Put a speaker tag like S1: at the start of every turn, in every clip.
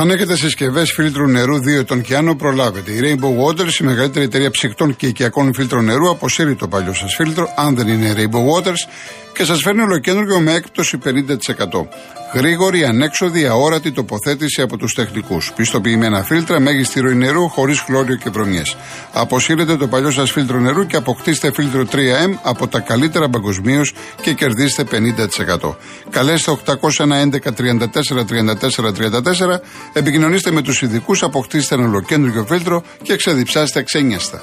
S1: Αν έχετε συσκευές φίλτρου νερού 2 ετών και άνω, προλάβετε. Η Rainbow Waters, η μεγαλύτερη εταιρεία ψυκτών και οικιακών φίλτρων νερού, αποσύρει το παλιό σας φίλτρο, αν δεν είναι Rainbow Waters, και σας φέρνει ολοκέντρο με έκπτωση 50%. Γρήγορη, ανέξοδη, αόρατη τοποθέτηση από τους τεχνικούς. Πιστοποιημένα φίλτρα, μέγιστη ροή νερού, χωρίς χλώριο και βρωμιές. Αποσύρετε το παλιό σας φίλτρο νερού και αποκτήστε φίλτρο 3M από τα καλύτερα παγκοσμίως και κερδίστε 50%. Καλέστε 811 34 34 34, επικοινωνήστε με τους ειδικούς, αποκτήστε ένα ολοκέντρο φίλτρο και ξεδιψάστε ξένιαστα.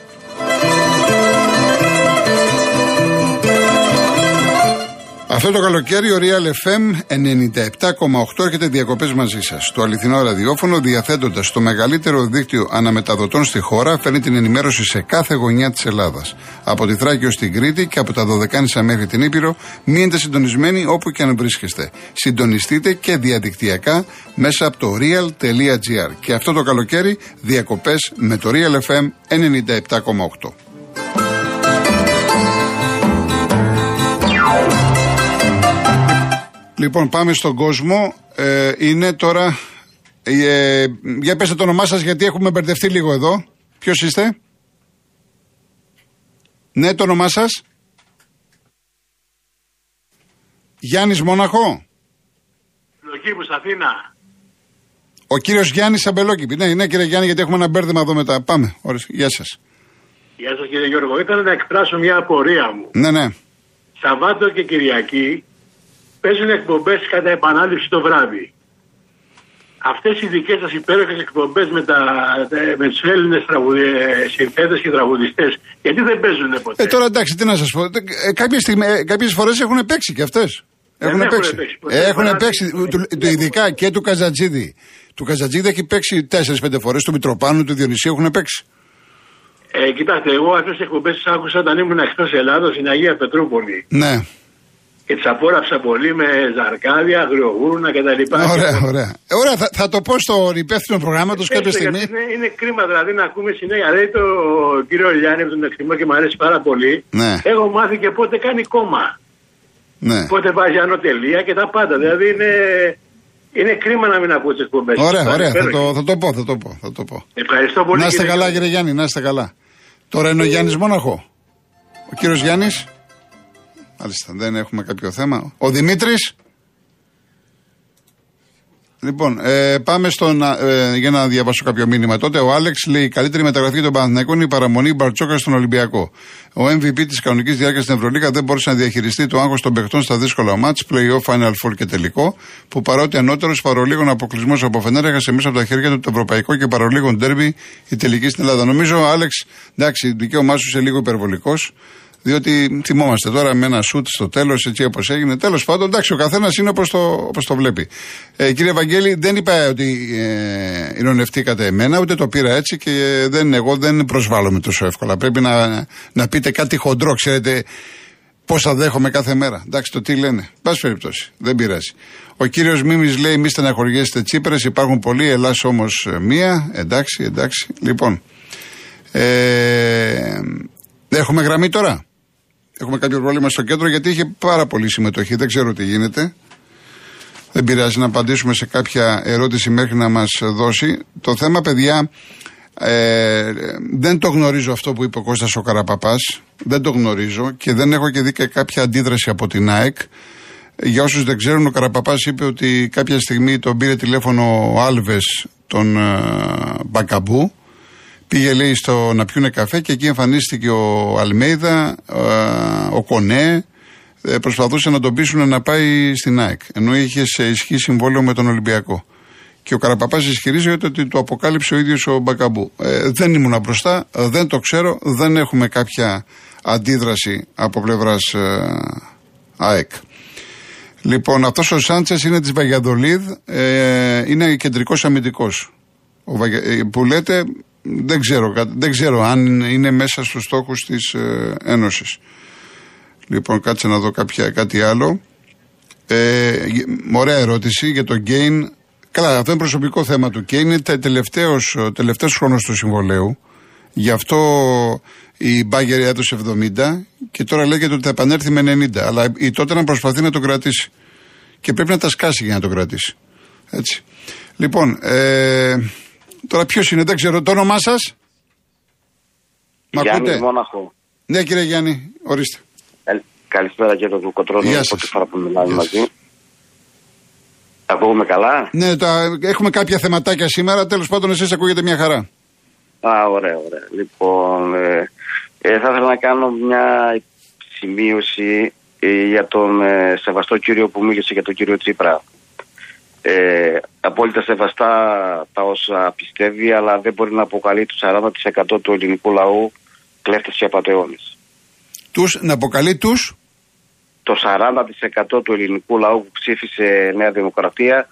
S1: Αυτό το καλοκαίρι ο Real FM 97,8 έρχεται διακοπές μαζί σας. Το αληθινό ραδιόφωνο, διαθέτοντας το μεγαλύτερο δίκτυο αναμεταδοτών στη χώρα, φέρνει την ενημέρωση σε κάθε γωνιά της Ελλάδας. Από τη Θράκη ως την Κρήτη και από τα Δωδεκάνησα μέχρι την Ήπειρο, μείνετε συντονισμένοι όπου και αν βρίσκεστε. Συντονιστείτε και διαδικτυακά μέσα από το real.gr. Και αυτό το καλοκαίρι διακοπές με το Real FM 97,8. Λοιπόν, πάμε στον κόσμο. Ε, είναι τώρα. Ε, για πέστε το όνομά σας, γιατί έχουμε μπερδευτεί λίγο εδώ. Ποιος είστε, Ναι, το όνομά σας; Γιάννης Μόναχο.
S2: Αμπελοκήπου, Αθήνα.
S1: Ο κύριος Γιάννης Αμπελόκηπη. Ναι, ναι, κύριε Γιάννη, γιατί έχουμε ένα μπέρδεμα εδώ μετά. Πάμε. Ωραία. Γεια σας.
S2: Γεια σας, κύριε Γιώργο. Ήθελα να εκφράσω μια απορία μου.
S1: Ναι, ναι.
S2: Σαββάτο και Κυριακή παίζουν εκπομπές κατά επανάληψη το βράδυ. Αυτές οι δικές σας υπέροχες εκπομπές με, με του Έλληνες συνθέτες και τραγουδιστές, γιατί δεν παίζουν ποτέ;
S1: Ε, τώρα εντάξει, τι να σας πω. Ε, Κάποιες φορές έχουν παίξει και αυτές. Έχουν, παίξει. Έχουν παίξει. Του, ειδικά και του Καζατζίδη. Του Καζατζίδη έχει παίξει 4-5 φορές. Του Μητροπάνου, του Διονυσίου έχουν παίξει.
S2: Ε, κοιτάξτε, εγώ αυτές τις εκπομπές τις άκουσα όταν ήμουν εκτός Ελλάδος στην Αγία Πετρούπολη.
S1: Ναι
S2: και τι απόλαυσα πολύ με ζαρκάδια, αγριογούρνα κτλ.
S1: Ωραία, ωραία. Ε, ωραία θα, θα το πω στο υπεύθυνο προγράμματος κάποια στιγμή.
S2: Είναι, είναι κρίμα δηλαδή να ακούμε συνέχεια. Δηλαδή το κύριο Λιάννη που τον εκτιμώ και μου αρέσει πάρα πολύ.
S1: Ναι.
S2: Έχω μάθει και πότε κάνει κόμμα.
S1: Ναι.
S2: Πότε βάζει ανωτελεία και τα πάντα. Δηλαδή είναι, είναι κρίμα να μην ακούω τις εκπομπές.
S1: Ωραία, ωραία. Θα το, θα το πω, θα το πω. Θα το πω.
S2: Ευχαριστώ πολύ.
S1: Να είστε καλά, κύριε Γιάννη, να είστε καλά. Τώρα είναι ο Γιάννης Μόναχο. Ο κύριος Γιάννης. Μάλιστα, δεν έχουμε κάποιο θέμα. Ο Δημήτρης; Λοιπόν, ε, πάμε στον, ε, για να διαβάσω κάποιο μήνυμα τότε. Ο Άλεξ λέει: Η καλύτερη μεταγραφή των Παναθηναϊκών είναι η παραμονή Μπαρτσόκα στον Ολυμπιακό. Ο MVP της κανονικής διάρκειας στην Ευρωλίκα δεν μπορούσε να διαχειριστεί το άγχος των παιχτών στα δύσκολα μάτς, play-off, final four και τελικό, που παρότι ανώτερο παρολίγων αποκλεισμός από φενέρα έχασε μέσα από τα χέρια του το ευρωπαϊκό και παρολίγων ντέρμπι η τελική στην Ελλάδα. Νομίζω, Άλεξ, εντάξει, δικαίωμά σου είσαι λίγο υπερβολικός. Διότι θυμόμαστε τώρα με ένα σουτ στο τέλος, έτσι όπως έγινε. Τέλος πάντων, εντάξει, ο καθένας είναι όπως το, όπως το βλέπει. Ε, κύριε Βαγγέλη, δεν είπα ότι ε, ειρωνευτήκατε εμένα, ούτε το πήρα έτσι και δεν, εγώ δεν προσβάλλομαι τόσο εύκολα. Πρέπει να, να πείτε κάτι χοντρό, ξέρετε πόσα δέχομαι κάθε μέρα. Εντάξει, το τι λένε. Πάση περιπτώσει, δεν πειράζει. Ο κύριος Μίμης λέει: Μη στεναχωριέστε Τσίπρες, υπάρχουν πολλοί, Ελλάς όμως ε, μία. Εντάξει, εντάξει. Λοιπόν. Ε, έχουμε γραμμή τώρα. Έχουμε κάποιο πρόβλημα στο κέντρο γιατί είχε πάρα πολύ συμμετοχή. Δεν ξέρω τι γίνεται. Δεν πειράζει να απαντήσουμε σε κάποια ερώτηση μέχρι να μας δώσει. Το θέμα, παιδιά, ε, δεν το γνωρίζω αυτό που είπε ο Κώστας ο Καραπαπάς. Δεν το γνωρίζω και δεν έχω και δει και κάποια αντίδραση από την ΑΕΚ. Για όσους δεν ξέρουν, ο Καραπαπάς είπε ότι κάποια στιγμή τον πήρε τηλέφωνο ο Άλβες, τον ε, Μπακαμπού, Πήγε λέει στο να πιούνε καφέ και εκεί εμφανίστηκε ο Αλμέιδα, ο Κονέ, ε, προσπαθούσε να τον πείσουν να πάει στην ΑΕΚ. Ενώ είχε σε ισχύ συμβόλαιο με τον Ολυμπιακό. Και ο Καραπαπάς ισχυρίζεται ότι το αποκάλυψε ο ίδιος ο Μπακαμπού. Ε, δεν ήμουν μπροστά, δεν το ξέρω, δεν έχουμε κάποια αντίδραση από πλευράς ε, ΑΕΚ. Λοιπόν, αυτός ο Σάντσες είναι της Βαγιαδολίδ, ε, είναι κεντρικός αμυντικός. Ε, που λέτε, δεν ξέρω, δεν ξέρω αν είναι μέσα στους στόχους της ε, Ένωσης. Λοιπόν, κάτσε να δω κάποια, κάτι άλλο. Ε, ωραία ερώτηση για το Gain. Καλά, αυτό είναι προσωπικό θέμα του Gain. Είναι τελευταίος, τελευταίος χρόνος του συμβολέου. Γι' αυτό η Μπάγκερ έδωσε 70 και τώρα λέγεται ότι θα επανέλθει με 90. Αλλά η τότε να προσπαθεί να το κρατήσει. Και πρέπει να τα σκάσει για να το κρατήσει. Έτσι. Λοιπόν, ε, τώρα ποιος είναι, δεν ξέρω. Το όνομά σας;
S3: Γιάννη Μόναχο.
S1: Ναι, κύριε Γιάννη, ορίστε.
S3: Ε, καλησπέρα κύριε Κοτρώνη. Γεια σας. φορά που μιλάμε μαζί. Ακούγουμε καλά;
S1: Ναι, τα, έχουμε κάποια θεματάκια σήμερα. Τέλος πάντων, εσείς ακούγεται μια χαρά.
S3: Α, ωραία, ωραία. Λοιπόν, ε, ε, θα ήθελα να κάνω μια σημείωση ε, για τον ε, σεβαστό κύριο που μίλησε για τον κύριο Τσίπρα. Ε, απόλυτα σεβαστά τα όσα πιστεύει, αλλά δεν μπορεί να αποκαλεί το 40% του ελληνικού λαού κλέφτες και απαταιώνες.
S1: Τους, να αποκαλεί τους;
S3: Το 40% του ελληνικού λαού που ψήφισε Νέα Δημοκρατία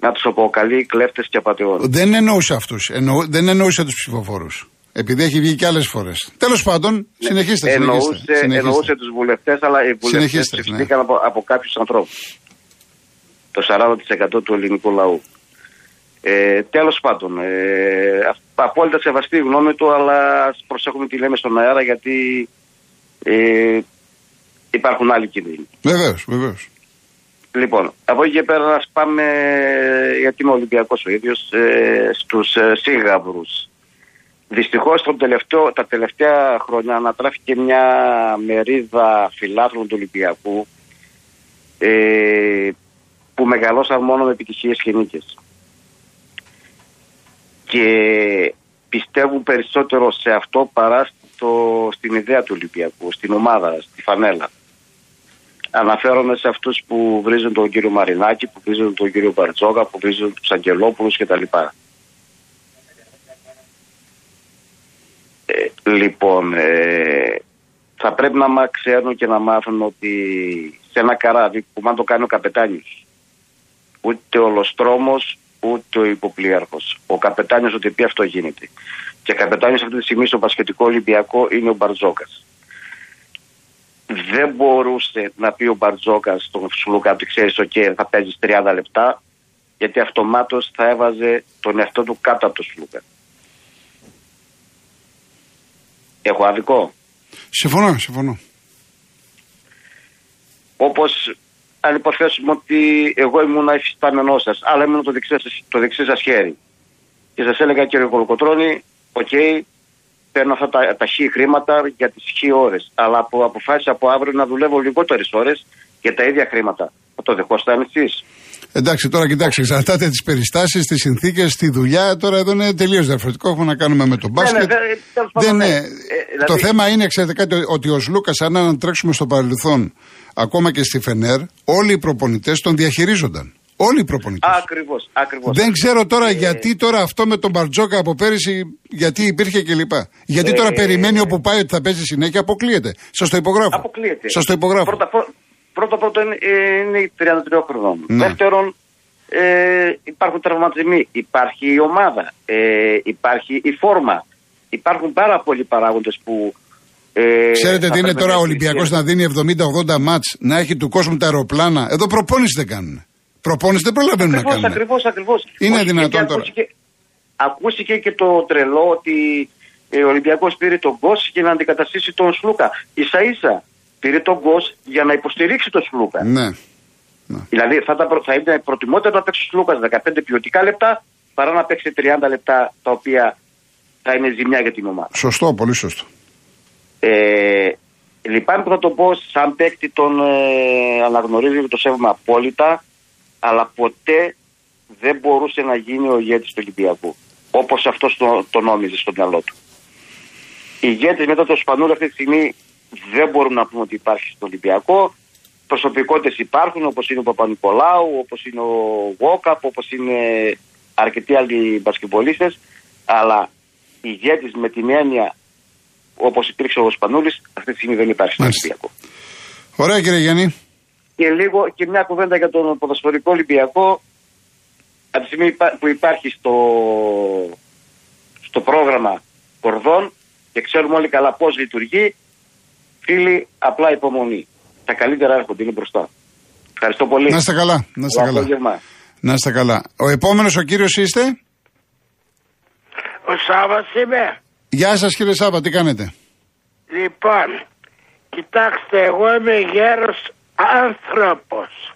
S3: να τους αποκαλεί κλέφτες και απαταιώνες.
S1: Δεν εννοούσε αυτούς, εννο, δεν εννοούσε τους ψηφοφόρους. Επειδή έχει βγει και άλλες φορές. Τέλος πάντων, ναι. συνεχίστε.
S3: Εννοούσε, συνεχίστε. εννοούσε τους βουλευτές, αλλά οι βουλευτές ψηφίστηκαν ναι. από, από κάποιους ανθρώπους. Το 40% του ελληνικού λαού. Ε, Τέλος πάντων, ε, απόλυτα σεβαστή η γνώμη του, αλλά ας προσέχουμε τι λέμε στον αέρα γιατί ε, υπάρχουν άλλοι κίνδυνοι.
S1: Βεβαίως, βεβαίως.
S3: Λοιπόν, από εκεί και πέρα να πάμε, γιατί είμαι Ολυμπιακός ο ίδιος, ε, στους ε, Δυστυχώς τα τελευταία χρόνια ανατράφηκε μια μερίδα φιλάθλων του Ολυμπιακού ε, που μεγαλώσαν μόνο με επιτυχίες και Και πιστεύουν περισσότερο σε αυτό παρά στο, στην ιδέα του Ολυμπιακού, στην ομάδα, στη φανέλα. Αναφέρομαι σε αυτούς που βρίζουν τον κύριο Μαρινάκη, που βρίζουν τον κύριο Μπαρτζόγα, που βρίζουν τους Αγγελόπουλους κτλ. Λοιπόν, ε, θα πρέπει να ξέρουν και να μάθουν ότι σε ένα καράβι κουμάντο κάνει ο καπετάνιος, ούτε ο Λοστρόμος, ούτε ο υποπλοίαρχος. Ο καπετάνιος ότι πει αυτό γίνεται. Και καπετάνιος αυτή τη στιγμή στο μπασκετικό Ολυμπιακό είναι ο Μπαρτζώκας. Δεν μπορούσε να πει ο Μπαρτζώκας στον Σλούκα ότι ξέρεις, οκ, θα παίζεις 30 λεπτά, γιατί αυτομάτως θα έβαζε τον εαυτό του κάτω από το Σλούκα. Έχω άδικο;
S1: Συμφωνώ, συμφωνώ.
S3: Όπως αν υποθέσουμε ότι εγώ ήμουν υφιστάμενός σας, αλλά ήμουν το δεξί, το δεξί σας χέρι. Και σας έλεγα κύριε Κολοκοτρόνη, OK, okay, παίρνω αυτά τα, τα χ χρήματα για τις χ ώρες. Αλλά από, αποφάσισα από αύριο να δουλεύω λιγότερες ώρες για τα ίδια χρήματα. Θα το δεχόσασταν εσεί.
S1: Εντάξει, τώρα κοιτάξτε, εξαρτάται τις περιστάσεις, τις συνθήκες, τη δουλειά. Τώρα εδώ είναι τελείως διαφορετικό. Έχουμε να κάνουμε με τον ναι, ναι, μπάσκετ. Δεν ναι, ε, Το δηλαδή- θέμα είναι, ξέρετε κάτι, ότι ο Σλούκας, αν ανατρέξουμε στο παρελθόν, ακόμα και στη Φενέρ, όλοι οι προπονητές τον διαχειρίζονταν. Όλοι οι προπονητές.
S3: Ακριβώς, ακριβώς.
S1: Δεν ξέρω τώρα ε... γιατί τώρα αυτό με τον Μπαρτζόκα από πέρυσι, γιατί υπήρχε κλπ. Γιατί τώρα ε... περιμένει όπου πάει ότι θα παίζει συνέχεια, αποκλείεται. Σας το υπογράφω.
S3: Αποκλείεται.
S1: Σας το υπογράφω.
S3: Πρώτα, πρώτο πρώτο είναι, είναι η 33 χρονών. Ναι. Δεύτερον, ε, υπάρχουν τραυματισμοί, υπάρχει η ομάδα, ε, υπάρχει η φόρμα. Υπάρχουν πάρα πολλοί παράγοντες που.
S1: Ε, Ξέρετε τι είναι τώρα ο Ολυμπιακός να δίνει 70-80 μάτς, να έχει του κόσμου τα αεροπλάνα. Εδώ προπόνηση δεν κάνουν. Προπόνηση δεν προλαβαίνουν
S3: ακριβώς,
S1: να κάνουν.
S3: Ακριβώς, ακριβώς.
S1: Είναι δυνατόν τώρα.
S3: Ακούστηκε, ακούστηκε και το τρελό ότι ε, ο Ολυμπιακός πήρε τον Κώσ για να αντικαταστήσει τον Σλούκα. σα ίσα πήρε τον Γκος για να υποστηρίξει τον Σλούκα.
S1: Ναι. ναι.
S3: Δηλαδή θα, τα, θα ήταν προτιμότερο να παίξει ο Σλούκας 15 ποιοτικά λεπτά παρά να παίξει 30 λεπτά τα οποία θα είναι ζημιά για την ομάδα.
S1: Σωστό, πολύ σωστό.
S3: Ε, λυπάμαι που θα το πω, σαν παίκτη τον ε, αναγνωρίζω και το σέβομαι απόλυτα, αλλά ποτέ δεν μπορούσε να γίνει ο ηγέτης του Ολυμπιακού. Όπως αυτός το, το νόμιζε στο μυαλό του. Οι ηγέτες μετά το Σπανούλα αυτή τη στιγμή δεν μπορούμε να πούμε ότι υπάρχει στο Ολυμπιακό. Προσωπικότητες υπάρχουν όπως είναι ο Παπα-Νικολάου, όπως είναι ο Γόκαπ, όπως είναι αρκετοί άλλοι μπασκετμπολίστε. Αλλά ηγέτη με την έννοια όπως υπήρξε ο Σπανούλης, αυτή τη στιγμή δεν υπάρχει στο Ολυμπιακό.
S1: Ωραία κύριε Γιάννη.
S3: και λίγο και μια κουβέντα για τον ποδοσφαιρικό Ολυμπιακό. Από τη στιγμή που υπάρχει στο, στο πρόγραμμα κορδών και ξέρουμε όλοι καλά πώς λειτουργεί φίλοι απλά υπομονή. Τα καλύτερα έρχονται είναι μπροστά. Ευχαριστώ πολύ.
S1: Να είστε καλά να είστε καλά. να είστε καλά. Ο επόμενος ο κύριος είστε;
S4: Ο Σάββας είμαι
S1: Γεια σας κύριε Σάββα τι κάνετε;
S4: Λοιπόν, κοιτάξτε, εγώ είμαι γέρος άνθρωπος.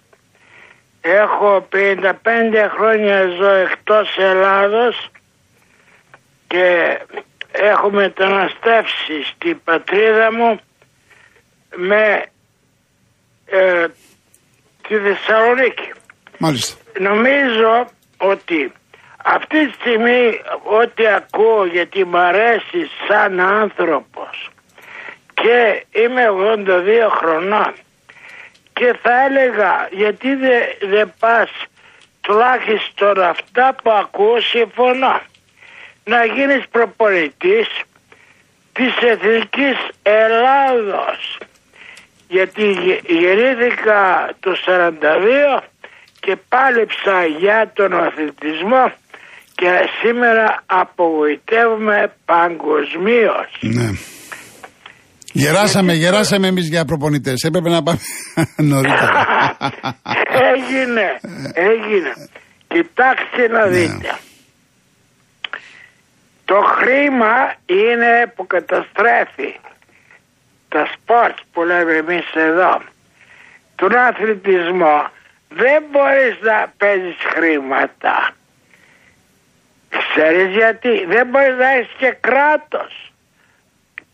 S4: Έχω 55 χρόνια ζω εκτός Ελλάδος και έχω μεταναστεύσει στην πατρίδα μου με ε, τη Θεσσαλονίκη.
S1: Μάλιστα.
S4: Νομίζω ότι αυτή τη στιγμή ό,τι ακούω γιατί μ' αρέσει σαν άνθρωπος και είμαι 82 χρονών και θα έλεγα γιατί δεν δε πας τουλάχιστον αυτά που ακούω συμφωνώ. Να γίνεις προπονητής της Εθνικής Ελλάδος. Γιατί γεννήθηκα το 42 και πάλεψα για τον αθλητισμό και σήμερα απογοητεύουμε παγκοσμίως.
S1: Ναι. Γεράσαμε, γεράσαμε εμείς για προπονητές. Έπρεπε να πάμε νωρίτερα.
S4: έγινε, έγινε. Κοιτάξτε να ναι. δείτε. Το χρήμα είναι που καταστρέφει τα σπορτ που λέμε εμείς εδώ. Τον αθλητισμό δεν μπορείς να παίζεις χρήματα. Ξέρεις γιατί; Δεν μπορείς να έχεις και κράτος.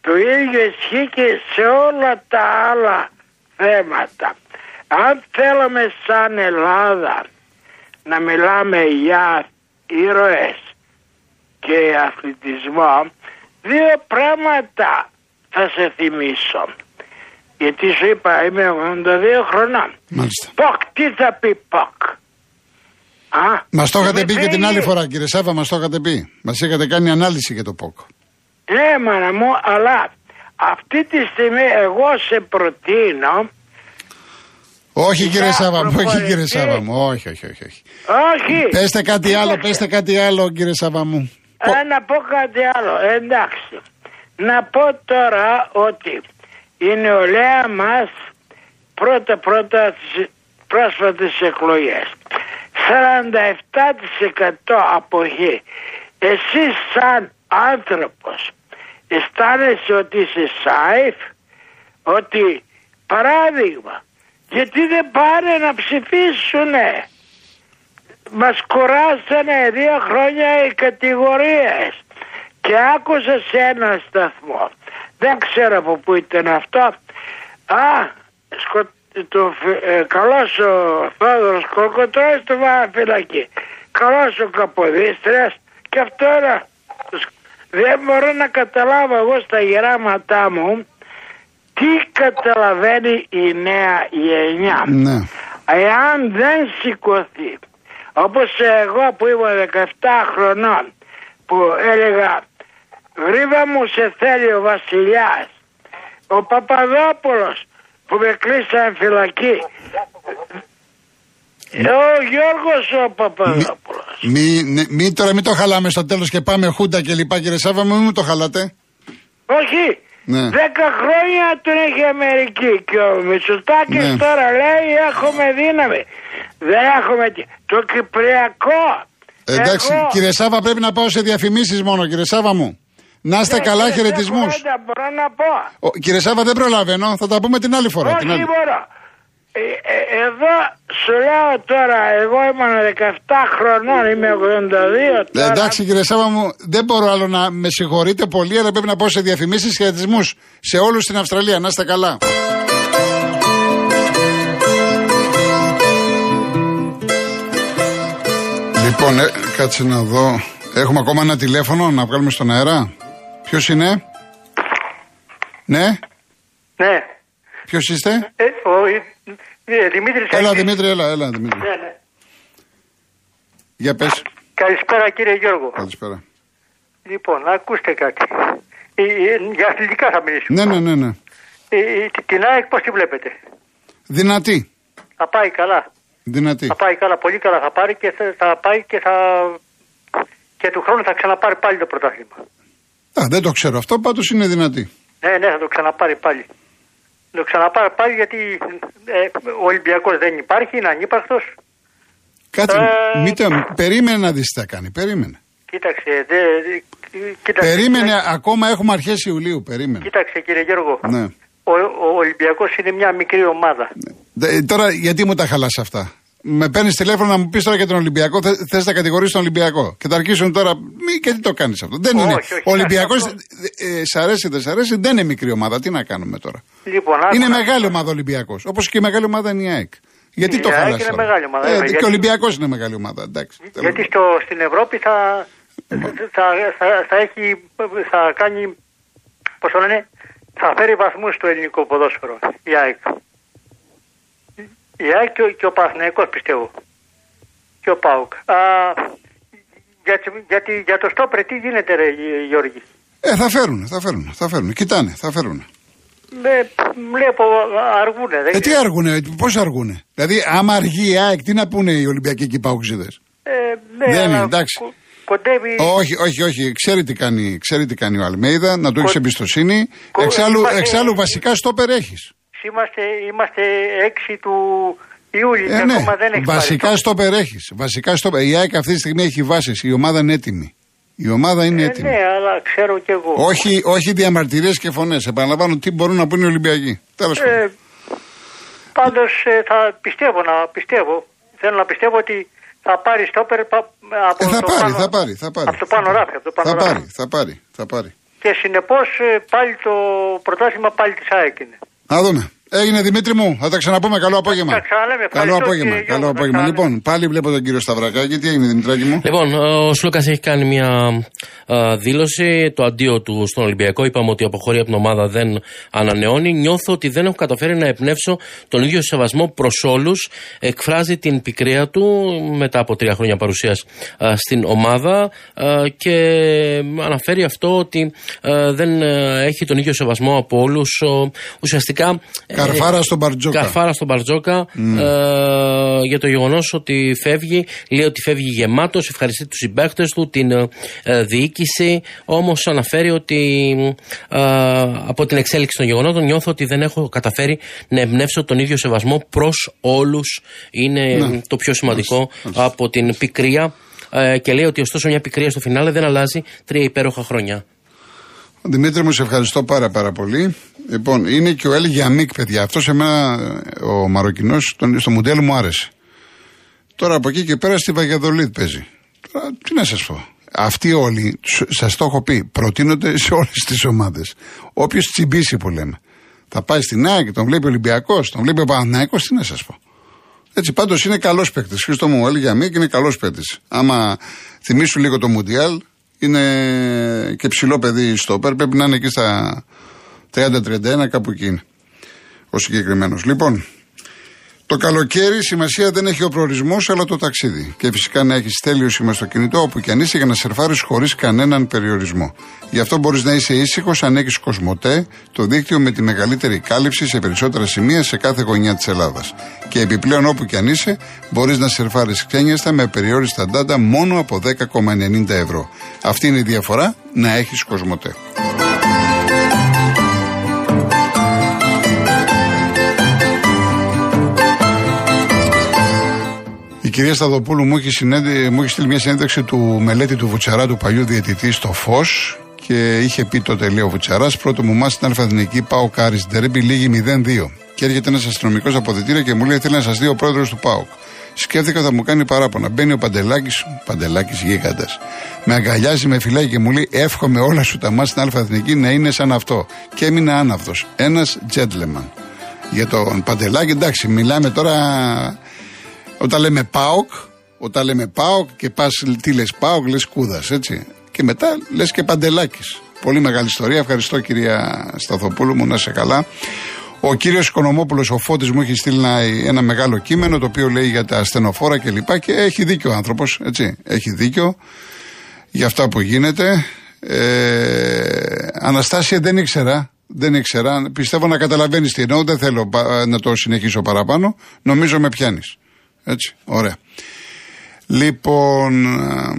S4: Το ίδιο ισχύει και σε όλα τα άλλα θέματα. Αν θέλουμε σαν Ελλάδα να μιλάμε για ήρωες και αθλητισμό, δύο πράγματα θα σε θυμίσω. Γιατί σου είπα είμαι 82 χρονών.
S1: Μάλιστα.
S4: Ποκ, τι θα πει ποκ;
S1: Μας το είχατε πει και την άλλη φορά, κύριε Σάβα, μας το είχατε πει. Μας είχατε κάνει ανάλυση για το ΠΟΚ.
S4: Ναι, μάνα μου, αλλά αυτή τη στιγμή εγώ σε προτείνω.
S1: Όχι κύριε Σάβα μου, όχι κύριε Σάβα μου, όχι, όχι, όχι.
S4: Όχι.
S1: Πέστε κάτι άλλο, πέστε κάτι άλλο κύριε Σάβα μου.
S4: Ε, να πω κάτι άλλο, εντάξει. Να πω τώρα ότι η νεολαία μας πρώτα πρώτα τις πρόσφατες εκλογές 47% αποχή. Εσύ σαν άνθρωπος αισθάνεσαι ότι είσαι σάιφ, ότι παράδειγμα, γιατί δεν πάνε να ψηφίσουνε; Μας κουράσανε δύο χρόνια οι κατηγορίες και άκουσα σε ένα σταθμό. Δεν ξέρω από πού ήταν αυτό. Α, σκο, το, ε, καλός ο Θόδωρος Κολκοτρός το βάλα φυλακή. Καλός ο Καποδίστρας και αυτό era δεν μπορώ να καταλάβω εγώ στα γεράματά μου τι καταλαβαίνει η νέα γενιά.
S1: Ναι.
S4: Εάν δεν σηκωθεί, όπως εγώ που είμαι 17 χρονών, που έλεγα γρήβα μου σε θέλει ο βασιλιάς, ο Παπαδόπουλος που με κλείσαν φυλακή, ο Γιώργος ο Παπαδόπουλος.
S1: Μη, μη, μη, τώρα μην το χαλάμε στο τέλος και πάμε χούντα και λοιπά κύριε Σάβα μου, μην το χαλάτε.
S4: Όχι.
S1: Ναι.
S4: Δέκα χρόνια τον έχει Αμερική και ο Μητσοτάκης
S1: Ναι.
S4: τώρα λέει έχουμε δύναμη. Δεν έχουμε τι. Το Κυπριακό.
S1: Εντάξει,
S4: Εγώ-
S1: κύριε Σάβα, πρέπει να πάω σε διαφημίσεις μόνο, κύριε Σάβα μου. Να είστε
S4: Ναι,
S1: καλά,
S4: κύριε,
S1: χαιρετισμούς.
S4: μια κουβέντα Μπορώ να πω.
S1: Κύριε Σάβα, δεν προλαβαίνω. Θα τα πούμε την άλλη φορά.
S4: Όχι
S1: την άλλη.
S4: μπορώ. Ε, ε, εδώ σου λέω τώρα, εγώ ήμουν 17 χρονών, είμαι 82
S1: Ε,
S4: τώρα.
S1: εντάξει, κύριε Σάβα μου, δεν μπορώ άλλο να με συγχωρείτε πολύ, αλλά πρέπει να πάω σε διαφημίσεις χαιρετισμούς σε όλους στην Αυστραλία. Να είστε καλά. Λοιπόν, ε, κάτσε να δω. Έχουμε ακόμα ένα τηλέφωνο να βγάλουμε στον αέρα; Ποιος είναι, Ναι,
S5: Ναι.
S1: ποιος είστε,
S5: Ε, ο ε, Δημήτρης
S1: Έλα
S5: Αγγλής.
S1: Δημήτρη, έλα, έλα Δημήτρη.
S5: Ναι, ναι.
S1: Για πες.
S5: Καλησπέρα κύριε Γιώργο.
S1: Καλησπέρα.
S5: Λοιπόν, ακούστε κάτι. Ε, ε, για αθλητικά θα μιλήσουμε.
S1: Ναι, ναι, ναι, ναι.
S5: Ε, ε, την ΑΕΚ πώς τη βλέπετε;
S1: Δυνατή.
S5: Θα πάει καλά.
S1: Δυνατή.
S5: Θα πάει καλά, πολύ καλά θα πάρει και θα, θα πάει και θα. και του χρόνου θα ξαναπάρει πάλι το πρωτάθλημα.
S1: Α, δεν το ξέρω αυτό, πάντως είναι δυνατή.
S5: Ναι, ναι, θα το ξαναπάρει πάλι. Θα το ξαναπάρει πάλι γιατί ε, ο Ολυμπιακός δεν υπάρχει, είναι ανύπαρκτος.
S1: Κάτσε,
S5: Ε,
S1: μη το- περίμενε να δεις τι θα κάνει. Περίμενε.
S5: Κοίταξε, δε, δε- κοίταξε,
S1: Περίμενε, ακόμα έχουμε αρχές Ιουλίου. Περίμενε.
S5: Κοίταξε κύριε Γιώργο,
S1: Ναι.
S5: ο, ο Ολυμπιακός είναι μια μικρή ομάδα.
S1: Δε- Τώρα, γιατί μου τα χαλάς αυτά; Με παίρνεις τηλέφωνο να μου πεις τώρα για τον Ολυμπιακό, θε να κατηγορήσει τον Ολυμπιακό. Και θα αρχίσουν τώρα. Μη και τι το κάνεις αυτό. Δεν
S5: Όχι,
S1: είναι.
S5: όχι,
S1: ο Ολυμπιακός,
S5: αυτό-
S1: ε, σ' αρέσει δεν σ' αρέσει, δεν είναι μικρή ομάδα. Τι να κάνουμε τώρα;
S5: Λοιπόν,
S1: Είναι
S5: άκουνα-
S1: μεγάλη ομάδα Ολυμπιακός. Όπως και η μεγάλη ομάδα είναι η ΑΕΚ. Γιατί
S5: Η
S1: το
S5: ΑΕΚ
S1: χαλάς
S5: είναι
S1: τώρα;
S5: μεγάλη ομάδα,
S1: Ε,
S5: βέβαια,
S1: και
S5: γιατί-
S1: ο Ολυμπιακός είναι μεγάλη ομάδα. Εντάξει. τέλος
S5: Γιατί
S1: πάντων.
S5: στο, στην Ευρώπη θα, θα, θα, θα έχει, θα κάνει, πώς το λένε, θα φέρει βαθμούς στο ελληνικό ποδόσφαιρο, η ΑΕΚ. Η ΑΕΚ και, ο- και ο Παναθηναϊκός πιστεύω. Και ο ΠΑΟΚ. Α, γιατί, γιατί, για το στόπρε τι γίνεται ρε Γιώργη;
S1: Ε, θα φέρουν, θα φέρουν, θα φέρουν. Κοιτάνε, θα φέρουν.
S5: Με, βλέπω αργούνε. Δεν
S1: Ε, τι
S5: ξέρω.
S1: αργούνε, πώς αργούνε; Δηλαδή, άμα αργεί η ΑΕΚ, τι να πούνε οι Ολυμπιακοί και οι Παουξίδε.
S5: Ε, ναι,
S1: Δεν είναι,
S5: αλλά
S1: εντάξει.
S5: κο- Κοντεύει.
S1: Όχι, όχι, όχι. Ξέρει τι κάνει, ξέρει τι κάνει ο Αλμέιδα, να του έχεις
S5: Κο-
S1: εμπιστοσύνη.
S5: κο-
S1: Εξάλλου,
S5: είμαστε-
S1: εξάλλου βασικά στόπερ έχεις.
S5: Είμαστε, είμαστε 6 του Ιούλη και
S1: Ε, ναι,
S5: ακόμα δεν έχει
S1: βασικά
S5: πάρει.
S1: στόπερ έχει. Βασικά στόπερ. Η ΑΕΚ αυτή τη στιγμή έχει βάσεις. Η ομάδα είναι έτοιμη. Η ομάδα είναι
S5: Ε,
S1: έτοιμη.
S5: ναι, αλλά ξέρω κι εγώ.
S1: Όχι, όχι διαμαρτυρίες και φωνές. Επαναλαμβάνω τι μπορούν να πούνε οι Ολυμπιακοί. Τέλος πάντων.
S5: Ε, πάντως ε, θα πιστεύω να πιστεύω. Θέλω να πιστεύω ότι θα πάρει στόπερ πα- από
S1: Ε, θα
S5: το
S1: πάρει,
S5: πάνω,
S1: θα πάρει, θα πάρει.
S5: Από το πάνω ράφι. Από το πάνω
S1: Θα
S5: ράφι.
S1: πάρει, θα πάρει, θα πάρει.
S5: Και συνεπώς ε, πάλι το πρωτάθλημα πάλι της ΑΕΚ είναι.
S1: Να δούμε. Έγινε Δημήτρη μου, θα τα ξαναπούμε. Καλό απόγευμα.
S5: τα ξαναλέμε.
S1: Καλό
S5: Ευχαριστώ,
S1: απόγευμα.
S5: κύριε
S1: Καλό
S5: Γιώργο, τα
S1: απόγευμα.
S5: ξαναλέμε.
S1: Λοιπόν, πάλι βλέπω τον κύριο Σταυρακάκη. Τι έγινε Δημητράκη μου;
S6: Λοιπόν, ο Σλούκας έχει κάνει μια α, δήλωση, το αντίο του στον Ολυμπιακό. Είπαμε ότι αποχωρεί από την ομάδα, δεν ανανεώνει. Νιώθω ότι δεν έχω καταφέρει να εμπνεύσω τον ίδιο σεβασμό προς όλους. Εκφράζει την πικρία του μετά από τρία χρόνια παρουσίας στην ομάδα α, και αναφέρει αυτό ότι α, δεν α, έχει τον ίδιο σεβασμό από όλους. Ουσιαστικά. Ε,
S1: Καρφάρα στον Μπαρτζόκα.
S6: Καρφάρα στον Μπαρτζόκα ε, για το γεγονός ότι φεύγει. Λέει ότι φεύγει γεμάτος, ευχαριστεί τους συμπαίκτε του, την ε, ε, διοίκηση. Όμως αναφέρει ότι ε, από την εξέλιξη των γεγονότων νιώθω ότι δεν έχω καταφέρει να εμπνεύσω τον ίδιο σεβασμό προς όλους. Είναι
S1: Ναι.
S6: το πιο σημαντικό από την πικρία. Ε, και λέει ότι ωστόσο μια πικρία στο φινάλε δεν αλλάζει τρία υπέροχα χρόνια.
S1: Δημήτρη μου, σε ευχαριστώ πάρα πάρα πολύ. Λοιπόν, είναι και ο Ελ Γιαμίκ, παιδιά. Αυτός σε μένα, ο Μαροκινός, στο μοντέλο μου άρεσε. Τώρα από εκεί και πέρα στη Βαγιαδολίτ παίζει. Τώρα, τι να σας πω. Αυτοί όλοι, σας το έχω πει, προτείνονται σε όλες τις ομάδες. Όποιος τσιμπήσει που λέμε. Θα πάει στην ΑΕΚ, τον βλέπει ο Ολυμπιακός, τον βλέπει ο Παναθυναϊκό, τι να σας πω. Έτσι, πάντως είναι καλός παίκτης. Χριστό μου, ο για μí και είναι καλός παίκτης. Άμα θυμίσου λίγο το Μουντιάλ, είναι και ψηλό παιδί στόπερ. Πρέπει να είναι εκεί στα 30-31, κάπου εκεί είναι. Ο συγκεκριμένος. Λοιπόν, το καλοκαίρι σημασία δεν έχει ο προορισμός, αλλά το ταξίδι. Και φυσικά να έχεις τέλειος σήμα στο κινητό, όπου και αν είσαι, για να σερφάρεις χωρίς κανέναν περιορισμό. Γι' αυτό μπορείς να είσαι ήσυχος αν έχεις Κοσμοτέ, το δίκτυο με τη μεγαλύτερη κάλυψη σε περισσότερα σημεία σε κάθε γωνιά της Ελλάδας. Και επιπλέον, όπου και αν είσαι, μπορείς να σερφάρεις ξένιαστα με περιόριστα data μόνο από 10,90 ευρώ. Αυτή είναι η διαφορά να έχεις Κοσμοτέ. Κυρία Σταδοπούλου μου έχει, συνέντε, μου έχει στείλει μια συνέντευξη του μελέτη του Βουτσαρά, του παλιού διαιτητή στο Φως. Και είχε πει τότε, λέει ο Βουτσαράς, πρώτο μου μάθημα στην Αλφαδινική Πάο Κάρις Ντερμπι, λίγη 0-2. Και έρχεται ένας αστυνομικός αποδητήριο και μου λέει: Θέλει να σας δει ο πρόεδρος του Πάοκ. Σκέφτηκα θα μου κάνει παράπονα. Μπαίνει ο Παντελάκης, Παντελάκης γίγαντας. Με αγκαλιάζει, με φυλάει και μου λέει: Εύχομαι όλα σου τα μάτια στην Αλφαδινική να είναι σαν αυτό. Και έμεινε άναυδος. Ένας gentleman. Για τον Παντελάκη, εντάξει, μιλάμε τώρα όταν λέμε ΠΑΟΚ, όταν λέμε ΠΑΟΚ και πας τι λες ΠΑΟΚ, λες Κούδας, έτσι. Και μετά λες και Παντελάκης. Πολύ μεγάλη ιστορία. Ευχαριστώ κυρία Σταθοπούλου μου, να σε καλά. Ο κύριος Οικονομόπουλος, ο Φώτης μου έχει στείλει ένα, ένα μεγάλο κείμενο το οποίο λέει για τα ασθενοφόρα κλπ. Και, και έχει δίκιο ο άνθρωπος, έτσι. Έχει δίκιο για αυτά που γίνεται. Ε, Αναστάσια δεν ήξερα. Δεν ήξερα. Πιστεύω να καταλαβαίνεις τι εννοώ. Δεν θέλω πα- να το συνεχίσω παραπάνω. Νομίζω με πιάνεις. Έτσι. Ωραία. Λοιπόν, α,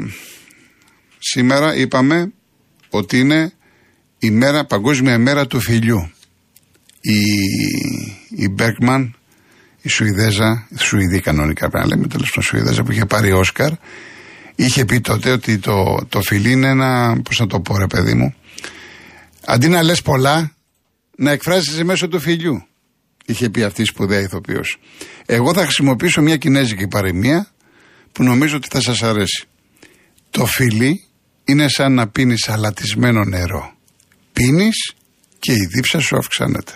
S1: σήμερα είπαμε ότι είναι η μέρα, παγκόσμια ημέρα του φιλιού. Η, η Μπέρκμαν, η Σουηδέζα, η Σουηδή κανονικά πρέπει να λέμε τέλος πάντων Σουηδέζα που είχε πάρει Όσκαρ, είχε πει τότε ότι το, το φιλί είναι ένα, πώς να το πω ρε παιδί μου, αντί να λες πολλά, να εκφράσεις μέσω του φιλιού. Είχε πει αυτή η σπουδαία ηθοποιός. Εγώ θα χρησιμοποιήσω μια κινέζικη παροιμία που νομίζω ότι θα σας αρέσει. Το φιλί είναι σαν να πίνεις αλατισμένο νερό. Πίνεις και η δίψα σου αυξάνεται.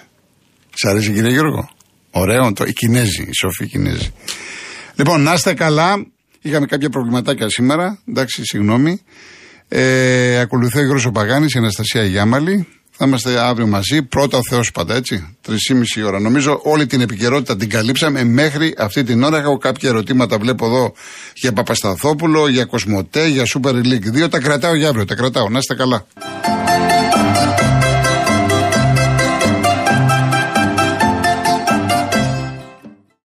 S1: Σ' αρέσει κύριε Γιώργο; Ωραίο το. Οι Κινέζοι, οι σοφοί Κινέζοι. Λοιπόν, να είστε καλά. Είχαμε κάποια προβληματάκια σήμερα. Εντάξει, συγγνώμη. Ε, ακολουθεί ο Γιώργος Παγάνης, η Αναστασία Γιάμαλη. Θα είμαστε αύριο μαζί. Πρώτα ο Θεός πάντα, έτσι. Τρεις ή μισή ώρα. Νομίζω όλη την επικαιρότητα την καλύψαμε μέχρι αυτή την ώρα. Έχω κάποια ερωτήματα, βλέπω εδώ για Παπασταθόπουλο, για Κοσμοτέ, για Super League 2. Τα κρατάω για αύριο. Τα κρατάω. Να είστε καλά.